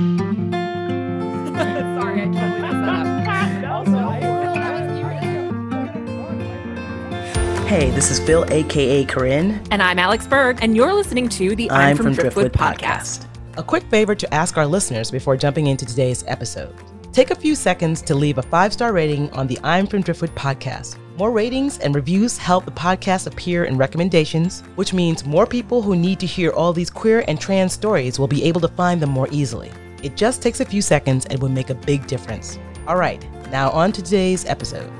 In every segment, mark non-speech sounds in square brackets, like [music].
Sorry, I totally messed up. Hey, this is Phil, aka Corinne. and I'm Alex Berg, and you're listening to the I'm, from, Driftwood, podcast. A quick favor to ask our listeners before jumping into today's episode. Take a few seconds to leave a five star rating on the I'm from Driftwood podcast. More ratings and reviews help the podcast appear in recommendations, which means more people who need to hear all these queer and trans stories will be able to find them more easily. It just takes a few seconds and would make a big difference. All right, now on to today's episode.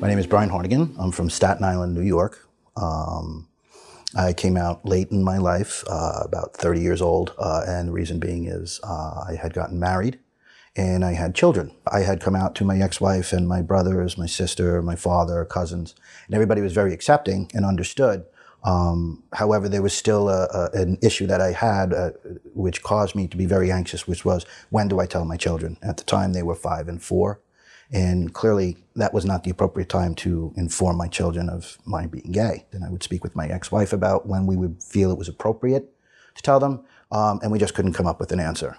My name is Brian Hornigan. I'm from Staten Island, New York. Um, I came out late in my life, uh, about 30 years old, uh, and the reason being is uh, I had gotten married and I had children. I had come out to my ex-wife and my brothers, my sister, my father, cousins, and everybody was very accepting and understood. Um, however, there was still a, a, an issue that I had, uh, which caused me to be very anxious, which was when do I tell my children? At the time, they were five and four. And clearly, that was not the appropriate time to inform my children of my being gay. And I would speak with my ex wife about when we would feel it was appropriate to tell them, um, and we just couldn't come up with an answer.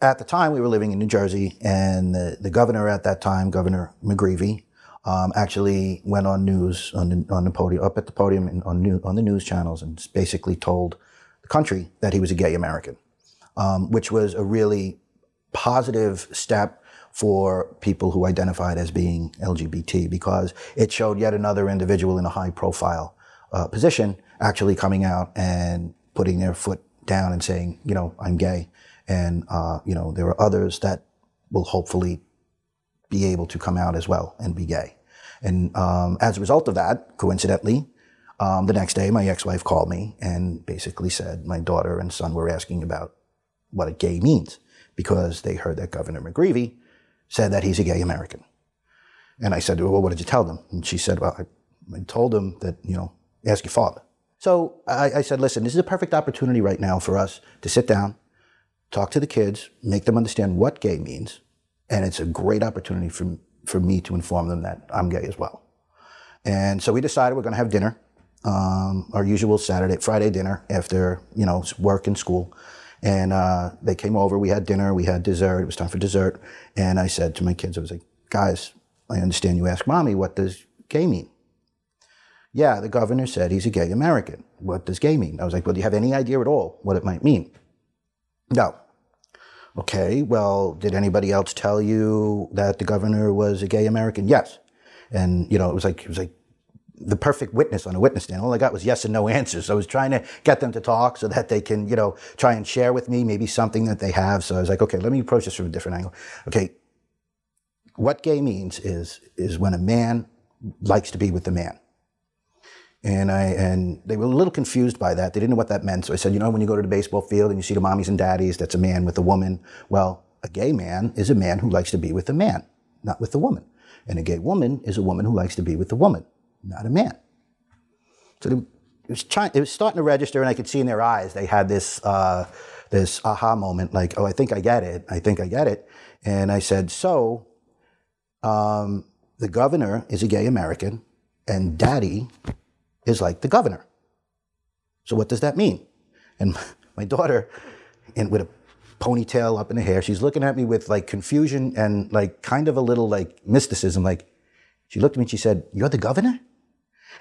At the time, we were living in New Jersey, and the, the governor at that time, Governor McGreevey, um, actually went on news on the, on the podium, up at the podium and on, new, on the news channels, and basically told the country that he was a gay American, um, which was a really positive step for people who identified as being LGBT because it showed yet another individual in a high profile uh, position actually coming out and putting their foot down and saying, you know, I'm gay. And, uh, you know, there are others that will hopefully be able to come out as well and be gay. And um, as a result of that, coincidentally, um, the next day my ex-wife called me and basically said my daughter and son were asking about what a gay means because they heard that Governor McGreevey said that he's a gay American. And I said, well, what did you tell them? And she said, well, I, I told them that, you know, ask your father. So I, I said, listen, this is a perfect opportunity right now for us to sit down, talk to the kids, make them understand what gay means. And it's a great opportunity for, for me to inform them that I'm gay as well. And so we decided we're going to have dinner, um, our usual Saturday, Friday dinner after, you know, work and school. And uh, they came over, we had dinner, we had dessert, it was time for dessert. And I said to my kids, I was like, guys, I understand you ask mommy, what does gay mean? Yeah, the governor said he's a gay American. What does gay mean? I was like, well, do you have any idea at all what it might mean? No. Okay, well, did anybody else tell you that the governor was a gay American? Yes. And, you know, it was like, it was like the perfect witness on a witness stand. All I got was yes and no [laughs] answers. I was trying to get them to talk so that they can, you know, try and share with me maybe something that they have. So I was like, okay, let me approach this from a different angle. Okay, what gay means is is when a man likes to be with a man. And I and they were a little confused by that. They didn't know what that meant. So I said, you know, when you go to the baseball field and you see the mommies and daddies, that's a man with a woman. Well, a gay man is a man who likes to be with a man, not with a woman. And a gay woman is a woman who likes to be with a woman, not a man. So they, it was trying, it was starting to register, and I could see in their eyes they had this uh, this aha moment, like, oh, I think I get it. I think I get it. And I said, so um, the governor is a gay American, and daddy is like the governor. So what does that mean? And [laughs] my daughter, and with a ponytail up in the hair, she's looking at me with like confusion and like kind of a little like mysticism. Like she looked at me and she said, "You're the governor."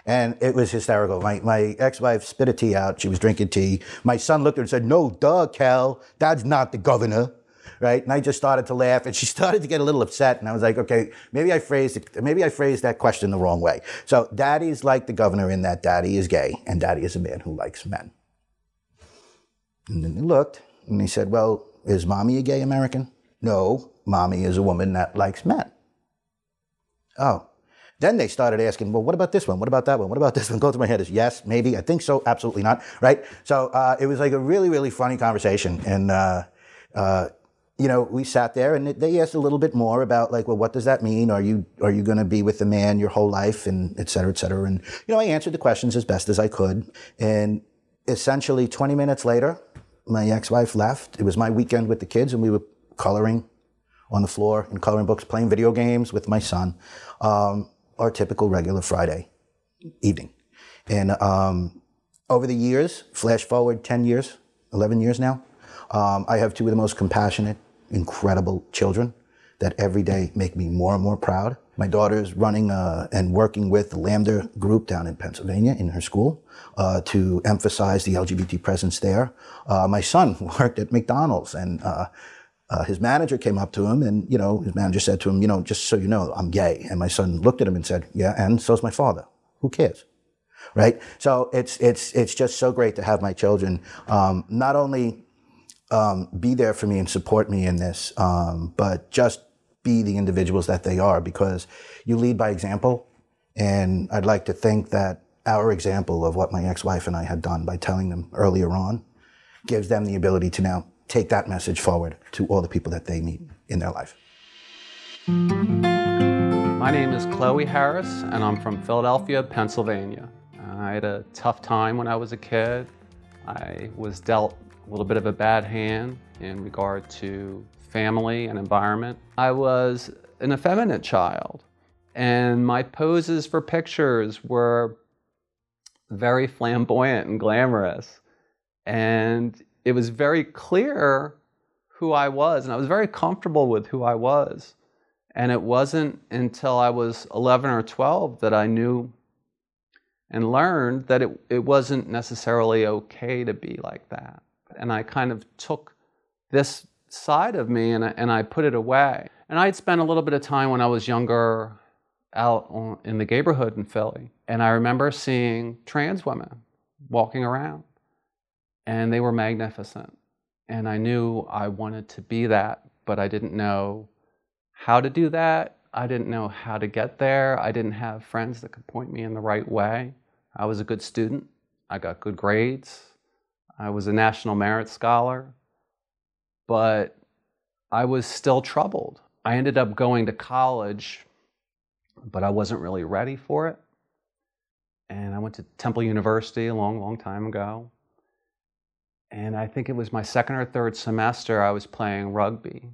And it was hysterical. My, my ex-wife spit a tea out. She was drinking tea. My son looked at her and said, no, duh, Cal, that's not the governor. Right? And I just started to laugh and she [laughs] started to get a little upset. And I was like, okay, maybe I phrased it, maybe I phrased that question the wrong way. So daddy's like the governor in that daddy is gay and daddy is a man who likes men. And then he looked and he said, well, is mommy a gay American? No, mommy is a woman that likes men. Oh, then they started asking, well, what about this one? What about that one? What about this one? [laughs] Go through my head is yes, maybe, I think so, absolutely not, right? So uh, it was like a really, really funny conversation. And, uh, uh, you know, we sat there and they asked a little bit more about like, well, what does that mean? Are you, are you going to be with the man your whole life? And et cetera, et cetera. And, you know, I answered the questions as best as I could. And essentially 20 minutes later, my ex-wife left. It was my weekend with the kids and we were coloring on the floor and coloring books, playing video games with my son. Um, our typical regular Friday evening. And um, over the years, flash forward 10 years, 11 years now, um, I have two of the most compassionate, incredible children that every day make me more and more proud. My daughter's running uh, and working with the Lambda group down in Pennsylvania in her school uh, to emphasize the LGBT presence there. Uh, my son [laughs] worked at McDonald's and uh, uh, his manager came up to him and, you know, his manager said to him, you know, just so you know, I'm gay. And my son looked at him and said, yeah, and so's my father. Who cares? Right? So it's, it's, it's just so great to have my children um, not only um, be there for me and support me in this, um, but just be the individuals that they are because you lead by example. And I'd like to think that our example of what my ex-wife and I had done by telling them earlier on gives them the ability to now take that message forward to all the people that they meet in their life. My name is Chloe Harris, and I'm from Philadelphia, Pennsylvania. I had a tough time when I was a kid. I was dealt a little bit of a bad hand in regard to family and environment. I was an effeminate child, and my poses for pictures were very flamboyant and glamorous. And it was very clear who I was, and I was very comfortable with who I was. And it wasn't until I was 11 or 12 that I knew and learned that it, it wasn't necessarily okay to be like that. And I kind of took this side of me and I, and I put it away. And I'd spent a little bit of time when I was younger out on, in the neighborhood in Philly. And I remember seeing trans women walking around and they were magnificent. And I knew I wanted to be that, but I didn't know how to do that. I didn't know how to get there. I didn't have friends that could point me in the right way. I was a good student. I got good grades. I was a National Merit Scholar. But I was still troubled. I ended up going to college, but I wasn't really ready for it. And I went to Temple University a long, long time ago. And I think it was my second or third semester, I was playing rugby.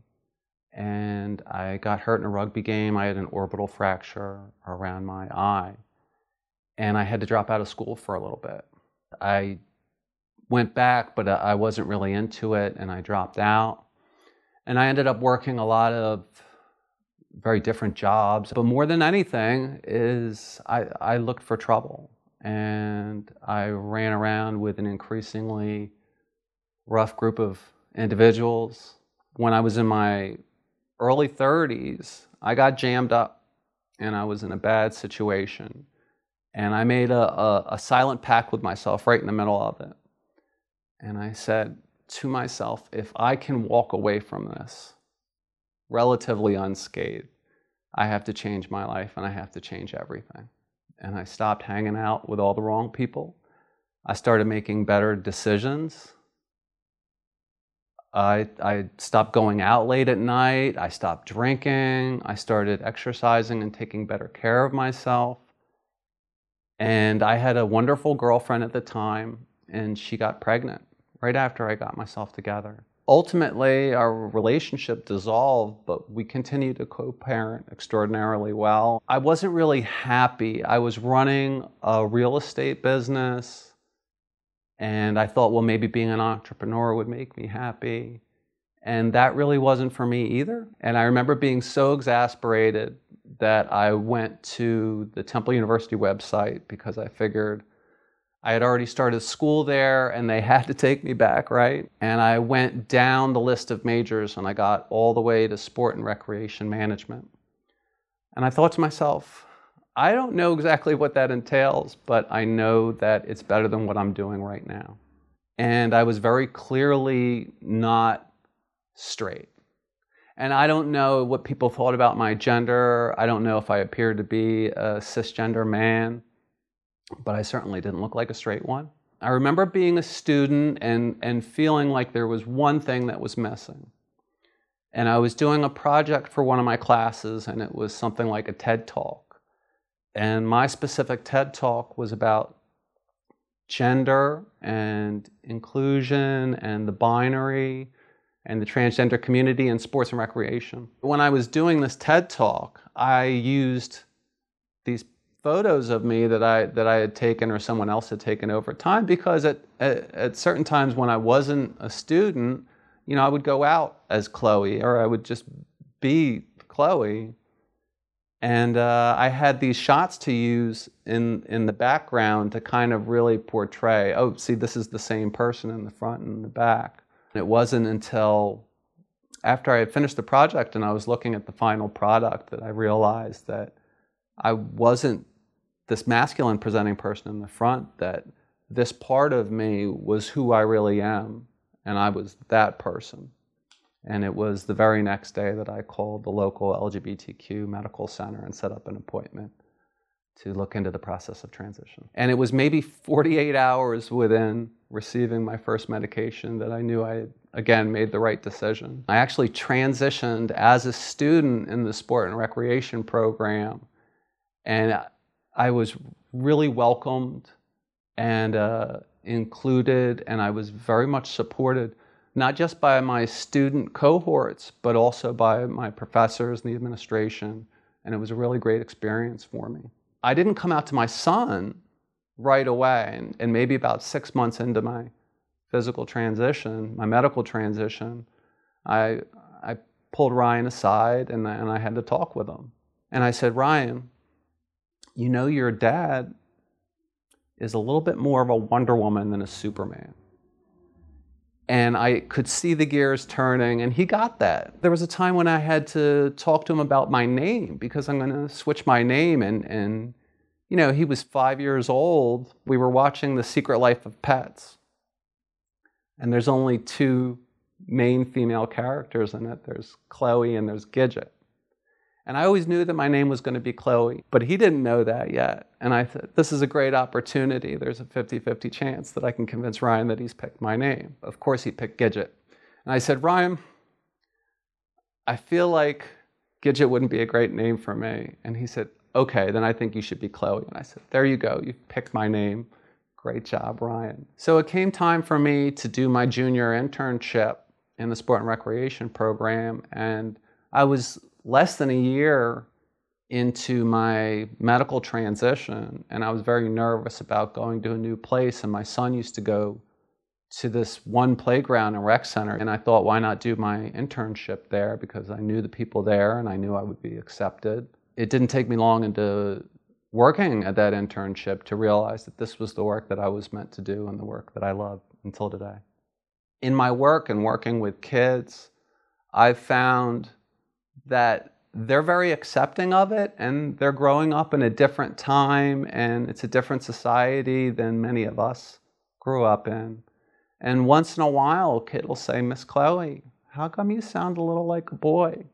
And I got hurt in a rugby game. I had an orbital fracture around my eye. And I had to drop out of school for a little bit. I went back, but uh, I wasn't really into it and I dropped out. And I ended up working a lot of very different jobs. But more than anything is I, I looked for trouble and I ran around with an increasingly rough group of individuals. When I was in my early 30s, I got jammed up and I was in a bad situation. And I made a, a, a, silent pact with myself right in the middle of it. And I said to myself, if I can walk away from this relatively unscathed, I have to change my life and I have to change everything. And I stopped hanging out with all the wrong people. I started making better decisions. I, I stopped going out late at night. I stopped drinking. I started exercising and taking better care of myself. And I had a wonderful girlfriend at the time, and she got pregnant right after I got myself together. Ultimately, our relationship dissolved, but we continued to co parent extraordinarily well. I wasn't really happy. I was running a real estate business and I thought, well, maybe being an entrepreneur would make me happy. And that really wasn't for me either. And I remember being so exasperated that I went to the Temple University website because I figured I had already started school there and they [laughs] had to take me back, right? And I went down the list of majors and I got all the way to sport and recreation management. And I thought to myself, I don't know exactly what that entails, but I know that it's better than what I'm doing right now. And I was very clearly not straight. And I don't know what people thought about my gender. I don't know if I appeared to be a cisgender man, but I certainly didn't look like a straight one. I remember being a student and, and feeling like there was one thing that was missing. And I was doing a project for one of my classes, and it was something like a TED Talk. And my specific TED talk was about gender and inclusion and the binary and the transgender community and sports and recreation. When I was doing this TED talk, I used photos of me that I that I had taken or someone else had taken over time because at, at, at certain times when I wasn't a student, you know, I would go out as Chloe or I would just be Chloe. And uh, I had these shots to use in in the background to kind of really portray. Oh, see, this is the same person in the front and the back. And it wasn't until after I had finished the project and I was looking at the final product that I realized that I wasn't this masculine presenting person in the front, that this part of me was who I really am, and I was that person. And it was the very next day that I called the local LGBTQ medical center and set up an appointment to look into the process of transition. And it was maybe 48 hours within receiving my first medication that I knew I had, again, made the right decision. I actually transitioned as a student in the sport and recreation program and I was really welcomed and uh, included, and I was very much supported, not just by my student cohorts, but also by my professors and the administration. And it was a really great experience for me. I didn't come out to my son right away, and, and maybe about six months into my physical transition, my medical transition, I, I pulled Ryan aside and, and I had to talk with him. And I said, Ryan, you know your dad is a little bit more of a Wonder Woman than a Superman. And I could see the gears turning, and he got that. There was a time when I had to talk to him about my name because I'm going to switch my name. And, and, you know, he was five years old. We were watching The Secret Life of Pets. And there's only two main female characters in it there's Chloe and there's Gidget. And I always knew that my name was going to be Chloe, but he didn't know that yet. And I thought, this is a great opportunity. There's a 50 50 chance that I can convince Ryan that he's picked my name. Of course, he picked Gidget. And I said, Ryan, I feel like Gidget wouldn't be a great name for me. And he said, okay, then I think you should be Chloe. And I said, there you go. You picked my name. Great job, Ryan. So it came time for me to do my junior internship in the sport and recreation program. And I was less than a year into my medical transition, and I was very nervous about going to a new place. And my son used to go to this one playground and rec center, and I thought, why not do my internship there? Because I knew the people there and I knew I would be accepted. It didn't take me long into working at that internship to realize that this was the work that I was meant to do and the work that I love until today. In my work and working with kids, I've found that they're very accepting of it and they're growing up in a different time and it's a different society than many of us grew up in. And once in a while, a kid will say, Miss Chloe, how come you sound a little like a boy?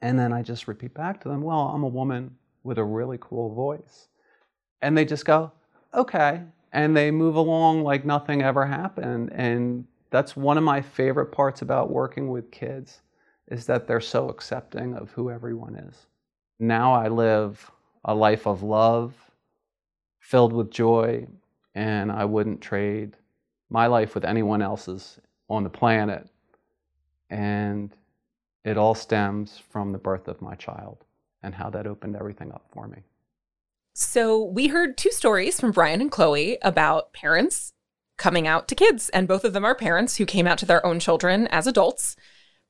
And then I just repeat back to them, well, I'm a woman with a really cool voice. And they just go, okay. And they move along like nothing ever happened. And that's one of my favorite parts about working with kids is that they're so accepting of who everyone is. Now I live a life of love, filled with joy, and I wouldn't trade my life with anyone else's on the planet. And it all stems from the birth of my child and how that opened everything up for me. So, we heard two stories from Brian and Chloe about parents coming out to kids, and both of them are parents who came out to their own children as adults.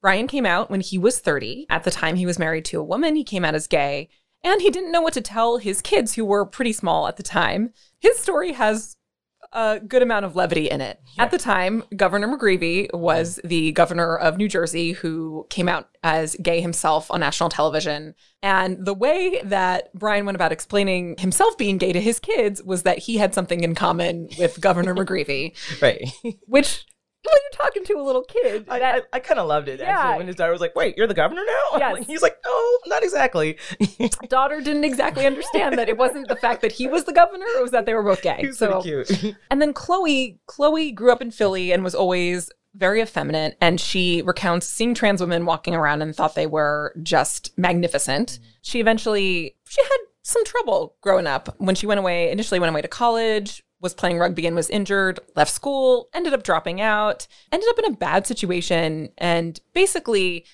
Brian came out when he was 30. At the time, he was married to a woman. He came out as gay, and he didn't know what to tell his kids, who were pretty small at the time. His story has a good amount of levity in it. Yeah. At the time, Governor McGreevey was the governor of New Jersey who came out as gay himself on national television. And the way that Brian went about explaining himself being gay to his kids was that he had something in common with Governor [laughs] McGreevey. Right. Which when you're talking to a little kid. I, I, I kind of loved it, yeah. actually, when his daughter was like, wait, you're the governor now? [laughs] Yes. He's like, no, not exactly. [laughs] daughter didn't exactly understand that it wasn't the fact that he was the governor, it was that they were both gay. He's so cute. [laughs] and then Chloe, Chloe grew up in Philly and was always very effeminate and she recounts seeing trans women walking around and thought they were just magnificent. Mm-hmm. She eventually she had some trouble growing up when she went away initially went away to college was playing rugby and was injured, left school, ended up dropping out, ended up in a bad situation, and basically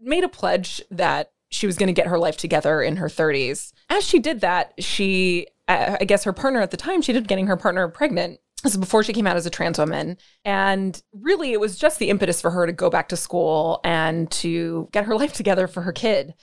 made a pledge that she was going to get her life together in her 30s. as she did that, she, I guess her partner at the time, she did getting her partner pregnant. This is before she came out as a trans woman. And really, it was just the impetus for her to go back to school and to get her life together for her kid.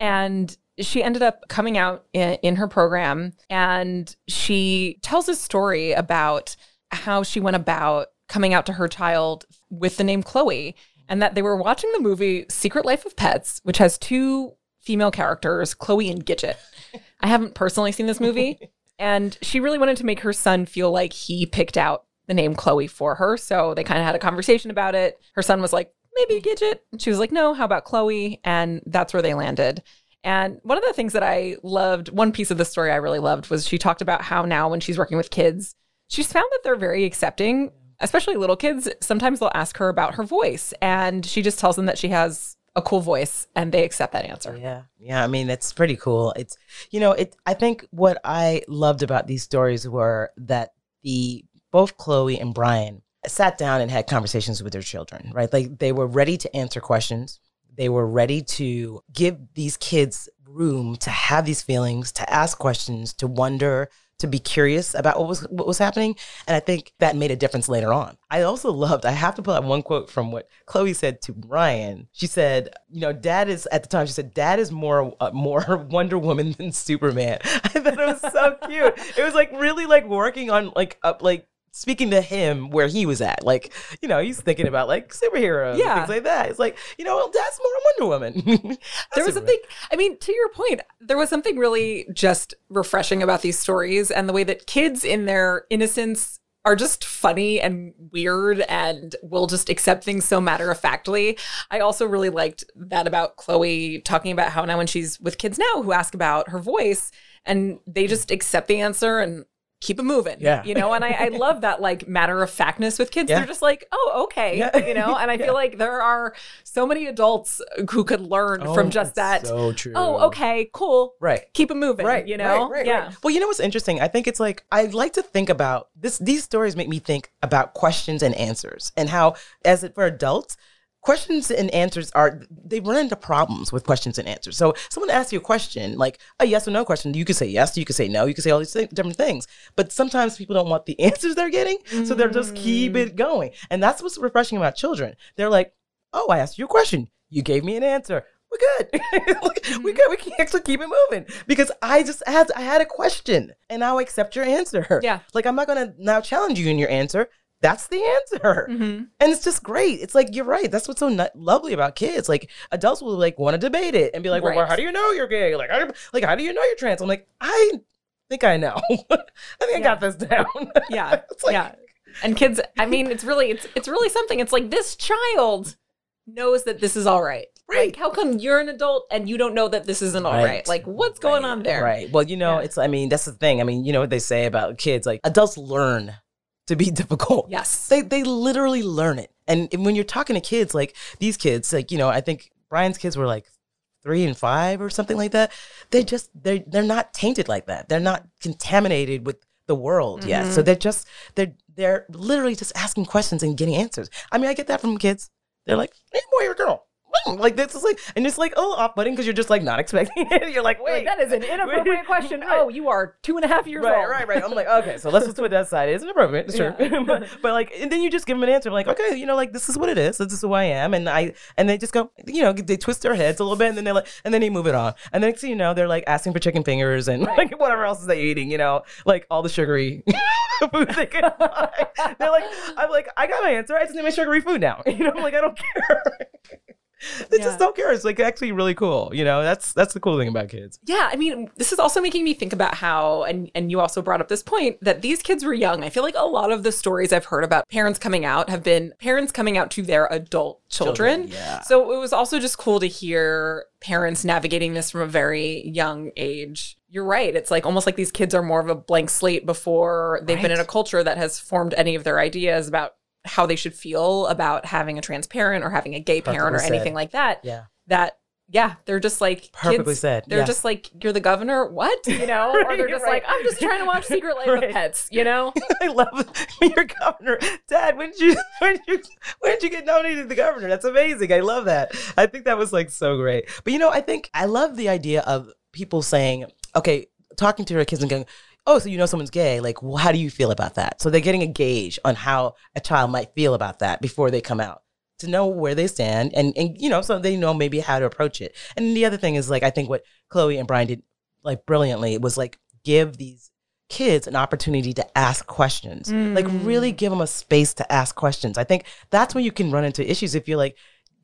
And she ended up coming out in, in her program and she tells a story about how she went about coming out to her child with the name Chloe and that they were watching the movie Secret Life of Pets, which has two female characters, Chloe and Gidget. [laughs] I haven't personally seen this movie, and she really wanted to make her son feel like he picked out the name Chloe for her. So they kind of had a conversation about it. Her son was like, maybe Gidget. And she was like, no, how about Chloe? And that's where they landed. And one of the things that I loved, one piece of the story I really loved was she talked about how now when she's working with kids, she's found that they're very accepting, especially little kids. Sometimes they'll ask her about her voice, and she just tells them that she has a cool voice and they accept that answer. Yeah. Yeah. I mean, it's pretty cool. It's, you know, it, I think what I loved about these stories were that the, both Chloe and Brian sat down and had conversations with their children, right? Like they were ready to answer questions. They were ready to give these kids room to have these feelings, to ask questions, to wonder, to be curious about what was what was happening, and I think that made a difference later on. I also loved. I have to pull out one quote from what Chloe said to Brian. She said, "You know, Dad is at the time. She said, Dad is more uh, more [laughs] Wonder Woman than Superman." [laughs] I thought it was so cute. It was like really like working on like up like speaking to him where he was at. Like, you know, he's thinking about like superheroes, yeah, things like that. It's like, you know, that's more Wonder Woman. [laughs] there was something. I mean, to your point, there was something really just refreshing about these stories and the way that kids in their innocence are just funny and weird and will just accept things so matter of factly. I also really liked that about Chloe talking about how now when she's with kids now who ask about her voice and they just accept the answer and keep it moving. Yeah. You know, and I, I love that like matter of factness with kids. Yeah. They're just like, oh, okay. Yeah. You know, and I [laughs] yeah. feel like there are so many adults who could learn oh, from just that. So true. Oh, okay, cool. Right. Keep it moving. Right. You know? Right, right, yeah. Right. Well, you know what's interesting? I think it's like I like to think about this these stories make me think about questions and answers and how as it for adults, questions and answers are they run into problems with questions and answers. So someone asks you a question, like a yes or no question, you could say yes, you could say no, you could say all these th- different things. But sometimes people don't want the [laughs] answers they're getting, so they're just keep it going. And that's what's refreshing about children. They're like, "Oh, I asked you a question, you gave me an answer." We're good. [laughs] mm-hmm. we good. We can [laughs] actually keep it moving because I just had I had a question and now I accept your answer. Yeah. Like I'm not gonna now challenge you in your answer that's the answer. Mm-hmm. And it's just great. It's like, you're right. That's what's so nut- lovely about kids. Like adults will like want to debate it and be like, right. well, how do you know you're gay? Like, how do, like, how do you know you're trans? I'm like, I think I know. [laughs] I think yeah. I got this down. [laughs] yeah. like, yeah. And kids, I mean, it's really, it's, it's really something. It's like this child knows that this is all right. Right. Like, how come you're an adult and you don't know that this isn't all right? right? Like, what's going right. on there? Right. Well, you know, yeah. it's, I mean, that's the thing. I mean, you know what they say about kids, like adults learn to be [laughs] difficult. Yes. They they literally learn it. And, when you're talking to kids like these kids, like, you know, I think Brian's kids were like three and five or something like that. They just they're they're not tainted like that. They're not contaminated with the world mm-hmm. yet. So they're just they're they're literally just asking questions and getting answers. I mean, I get that from kids. They're like, "Hey, boy or girl." Like this is like and it's like oh off putting because you're just like not expecting it. [laughs] You're like wait. that is an [laughs] inappropriate question. Right. oh you are two and a half years right, old. right right. I'm like okay so let's just put that aside. It's inappropriate sure. Yeah. [laughs] but, but like and then you just give them an answer like okay you know like this is what it is. This is who i am. And i and they just go you know they twist their heads a little bit and then they're like and then they move it on. And then you know they're like asking for chicken fingers and right. like whatever else is they eating you know like all the sugary food they can buy they're like i'm like i got my answer. I just need my sugary food now. You know I'm like i don't care [laughs] they yeah. just don't care. It's like actually really cool. You know, that's that's the cool thing about kids. Yeah, I mean, this is also making me think about how, and and you also brought up this point that these kids were young. I feel like a lot of the stories I've heard about parents coming out have been parents coming out to their adult children. children yeah. So it was also just cool to hear parents navigating this from a very young age. You're right. It's like almost like these kids are more of a blank slate before they've right. been in a culture that has formed any of their ideas about how they should feel about having a transparent or having a gay parent or anything like that. Yeah. That yeah, they're just like perfectly kids, said. They're just like you're the governor. What you know? right, or [laughs] they're just right. like I'm just trying to watch Secret Life right. of Pets. You know? [laughs] I love [laughs] your governor, Dad. When did you when did you when did you get nominated to the governor? That's amazing. I love that. I think that was like so great. But you know, I think I love the idea of people saying okay, talking to her kids and going, oh, so you know someone's gay. Like, well, how do you feel about that? So they're getting a gauge on how a child might feel about that before they come out to know where they stand and, and you know, so they know maybe how to approach it. And the other thing is like, I think what Chloe and Brian did like brilliantly was like give these kids an opportunity to ask questions. Like mm. really give them a space to ask questions. I think that's when you can run into issues if you're like,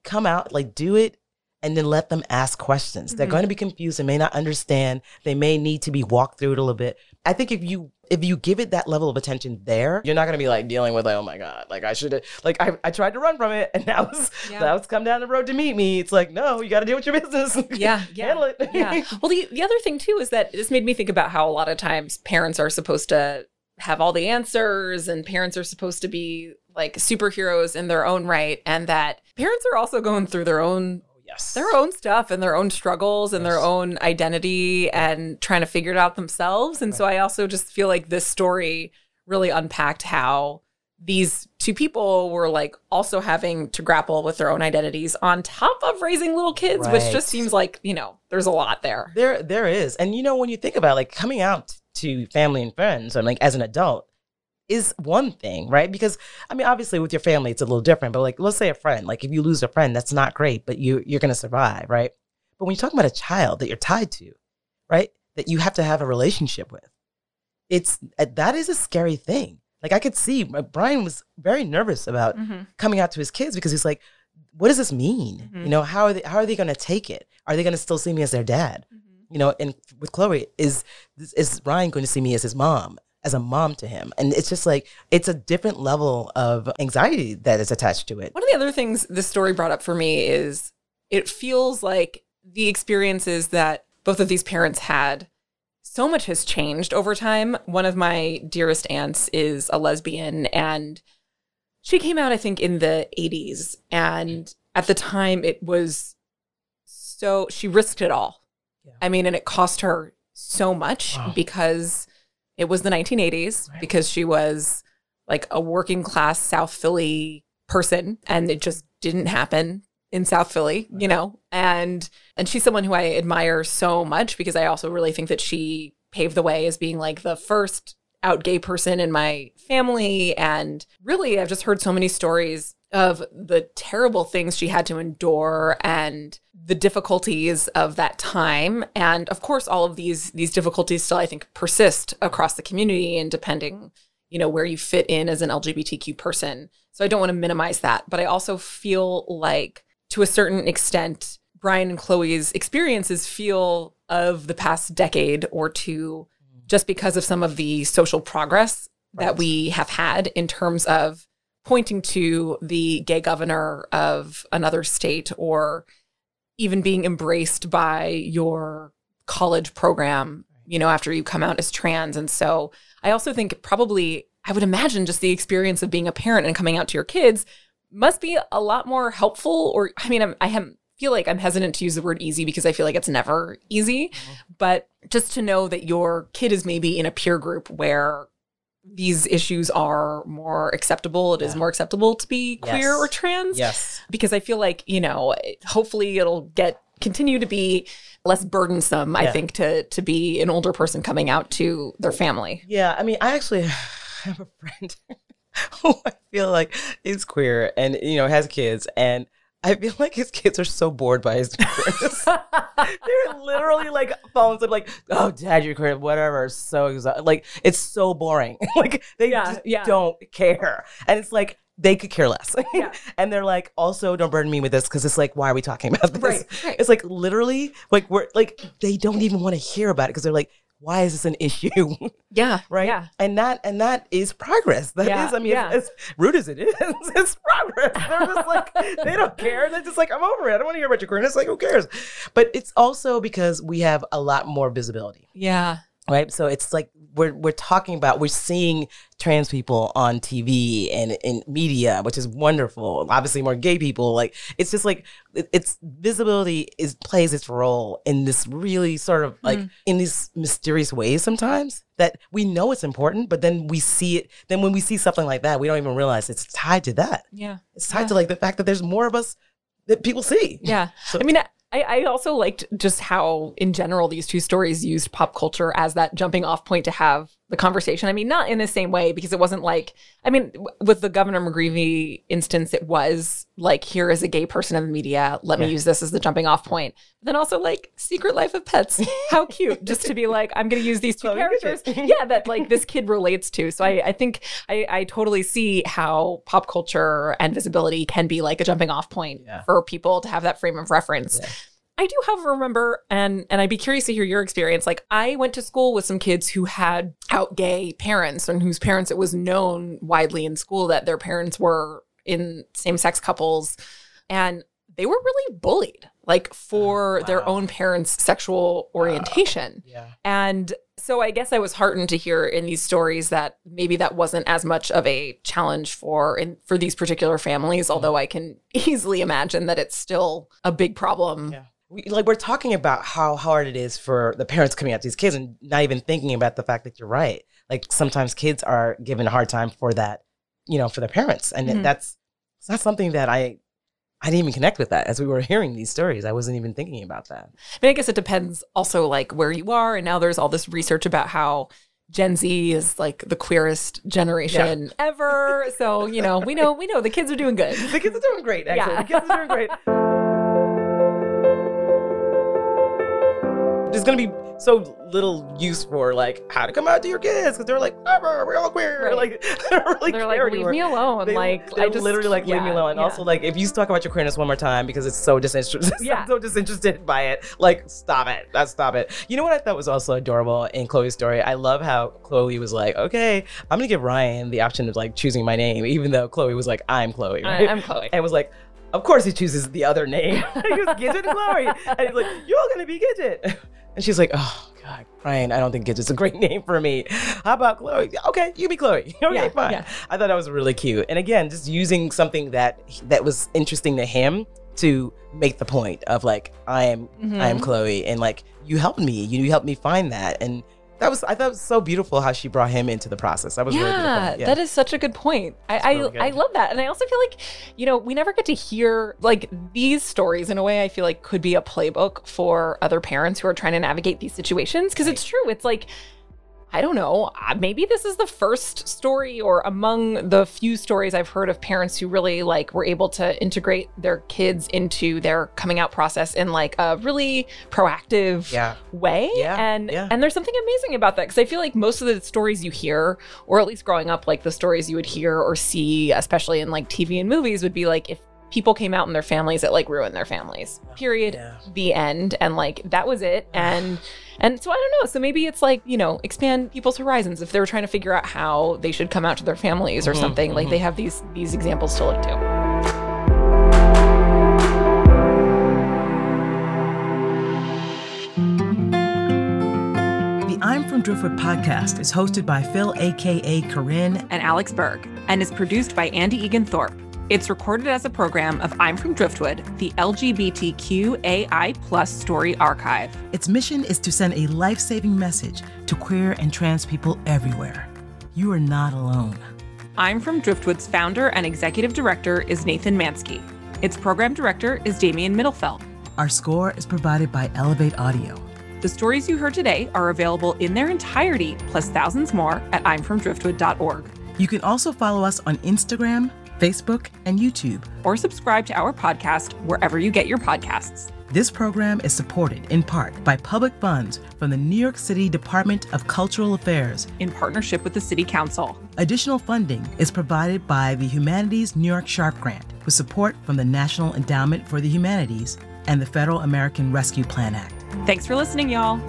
come out, like do it and then let them ask questions. They're mm-hmm. going to be confused. They may not understand. They may need to be walked through it a little bit. I think if you if you give it that level of attention there, you're not going to be like dealing with like, oh my god, like I should have like I, I tried to run from it [laughs] and now it's Yeah. now it's come down the road to meet me. It's like no, you got to deal with your business. [laughs] Yeah, yeah, handle it. yeah. Well, the the other thing too is that this made me think about how a lot of times parents are supposed to have all the answers, and parents are supposed to be like superheroes in their own right, and that parents are also going through their own yes, their own stuff and their own struggles and their own identity and trying to figure it out themselves. And so I also just feel like this story really unpacked how these two people were like also having to grapple with their own identities on top of raising little kids, which just seems like, you know, there's a lot there. There, there is, and you know when you think about like coming out to family and friends, and like as an adult, is one thing, right? Because I mean, obviously with your family it's a little different, but like let's say a friend, like if you lose a friend, that's not great, but you you're gonna survive, right? But when you're talking about a child that you're tied to, right, that you have to have a relationship with, it's uh, that is a scary thing. Like I could see uh, Brian was very nervous about coming out to his kids because he's like, what does this mean? Mhm. You know, how are they how are they gonna take it? Are they gonna still see me as their dad? Mm-hmm. You know, and with Chloe, is is Ryan going to see me as his mom, as a mom to him? And it's just like it's a different level of anxiety that is attached to it. One of the other things this story brought up for me is it feels like the experiences that both of these parents had, so much has changed over time. One of my dearest aunts is a lesbian, and she came out, I think, in the 80s. And at the time, it was so, she risked it all. Yeah. I mean, and it cost her so much Wow. because it was the 1980s, Right. because she was like a working class South Philly person and it just didn't happen in South Philly, you know. And and she's someone who I admire so much because I also really think that she paved the way as being like the first out gay person in my family and really I've just heard so many stories of the terrible things she had to endure and the difficulties of that time and of course all of these these difficulties still I think persist across the community and depending you know where you fit in as an LGBTQ person. So I don't want to minimize that, but I also feel like to a certain extent Brian and Chloe's experiences feel of the past decade or two just because of some of the social progress that we have had in terms of pointing to the gay governor of another state or even being embraced by your college program, you know, after you come out as trans. And so I also think probably, I would imagine just the experience of being a parent and coming out to your kids must be a lot more helpful. Or, I mean, I'm, I am, feel like I'm hesitant to use the word easy because I feel like it's never easy. Mm-hmm. But just to know that your kid is maybe in a peer group where these issues are more acceptable, it is Yeah. more acceptable to be queer Yes. or trans Yes. because I feel like, you know, hopefully it'll get continue to be less burdensome, I think, to to be an older person coming out to their family. Yeah, I mean, I actually [laughs] have a friend [laughs] who I feel like is queer and you know has kids, and I feel like his kids are so bored by his queerness. [laughs] They're literally like phones. I'm like, "Oh, Dad, you're queer, whatever." So exhausted. Like it's so boring. [laughs] like they Yeah, just yeah. don't care, and it's like they could care less. [laughs] Yeah. and they're like, also, don't burden me with this because it's like, why are we talking about this? Right, right. It's like literally, like we're like they don't even want to hear about it because they're like, why is this an issue? [laughs] Yeah. right? Yeah. And that and that is progress. That is, Yeah, I mean, yeah. as, as rude as it is, [laughs] it's progress. They're just like they don't care. They're just like, I'm over it. I don't want to hear about your queerness. Like, who cares? But it's also because we have a lot more visibility, Yeah. right? So it's like we're we're talking about we're seeing trans people on TV and in media, which is wonderful. Obviously, more gay people. Like it's just like it- it's visibility is plays its role in this really sort of like mm-hmm. in these mysterious ways sometimes that we know it's important, but then we see it. Then when we see something like that, we don't even realize it's tied to that. Yeah. It's tied Yeah. to like the fact that there's more of us that people see. Yeah. So- I mean, I, I, I also liked just how, in general, these two stories used pop culture as that jumping off point to have the conversation. I mean, not in the same way because it wasn't like, I mean, with the Governor McGreevey instance, it was like, here is a gay person in the media. Let me use this as the jumping off point. But then also like Secret Life of Pets. How [laughs] cute. just to be like, I'm going to use these two Chloe characters. Yeah, that like this kid relates to. So I, I think I, I totally see how pop culture and visibility can be like a jumping off point Yeah. for people to have that frame of reference. Yeah. I do, however, remember, and and I'd be curious to hear your experience. Like, I went to school with some kids who had out gay parents, and whose parents it was known widely in school that their parents were in same sex couples, and they were really bullied, like for oh, their wow. own parents' sexual orientation. Yeah. And so I guess I was heartened to hear in these stories that maybe that wasn't as much of a challenge for in, for these particular families, mm-hmm. although I can [laughs] easily imagine that it's still a big problem. Yeah. We, like we're talking about how hard it is for the parents coming out to these kids and not even thinking about the fact that you're right. Like sometimes kids are given a hard time for that, you know, for their parents. And Mhm. that's it's not something that I I didn't even connect with that as we were hearing these stories. I wasn't even thinking about that. I mean, I guess it depends also like where you are. And now there's all this research about how Gen Z is like the queerest generation ever. So, you know, we know we know the kids are doing good. [laughs] The kids are doing great, actually. Yeah. The kids are doing great. [laughs] There's gonna be so little use for like how to come out to your kids because they're like, "Never, we're all queer. Right. Like [laughs] they don't really They're care like, leave anymore. me alone. They, like I just literally like, leave me alone. And yeah. also, like, if you talk about your queerness one more time because it's so disinterested, [laughs] Yeah. so disinterested by it, like, stop it. That's stop it. You know what I thought was also adorable in Chloe's story? I love how Chloe was like, okay, I'm gonna give Ryan the option of like choosing my name, even though Chloe was like, I'm Chloe, I. I'm Chloe. and was like, of course he chooses the other name. [laughs] he was Gidget and Chloe. And he's like, you're gonna be Gidget. [laughs] And she's like, oh God, Ryan, I don't think Gidget's a great [laughs] name for me. How about Chloe? Okay, you be Chloe. Okay, Yeah, fine. yeah. I thought that was really cute. And again, just using something that that was interesting to him to make the point of like, I am I am Mhm. Chloe and like you helped me. You, you helped me find that. And that was I thought it was so beautiful how she brought him into the process. That was really yeah, that is such a good point. I I, really good. I love that, and I also feel like you know we never get to hear like these stories in a way. I feel like could be a playbook for other parents who are trying to navigate these situations because it's true. It's like. I don't know. uh, Maybe this is the first story or among the few stories I've heard of parents who really like were able to integrate their kids into their coming out process in like a really proactive yeah. way Yeah, and yeah. and there's something amazing about that because i feel like most of the stories you hear or at least growing up like the stories you would hear or see especially in like tv and movies would be like if people came out in their families it like ruined their families. Period. Yeah. the end. And like that was it. And and so i don't know. So maybe it's like you know expand people's horizons. If they were trying to figure out how they should come out to their families or Mhm, something like mhm. they have these these examples to look to. The I'm from Driftwood podcast is hosted by Phil, aka Corinne, and Alex Berg, and is produced by Andy Egan Thorpe. It's recorded as a program of I'm from Driftwood, the LGBTQAI plus story archive. Its mission is to send a life saving message to queer and trans people everywhere. You are not alone. I'm from Driftwood's founder and executive director is Nathan Manske. Its program director is Damian Middlefeld. Our score is provided by Elevate Audio. The stories you heard today are available in their entirety, plus thousands more, at I'mFromDriftwood.org. You can also follow us on Instagram, Facebook, and YouTube. Or subscribe to our podcast wherever you get your podcasts. This program is supported in part by public funds from the New York City Department of Cultural Affairs. in partnership with the City Council. Additional funding is provided by the Humanities New York Sharp Grant with support from the National Endowment for the Humanities and the Federal American Rescue Plan Act. Thanks for listening, y'all.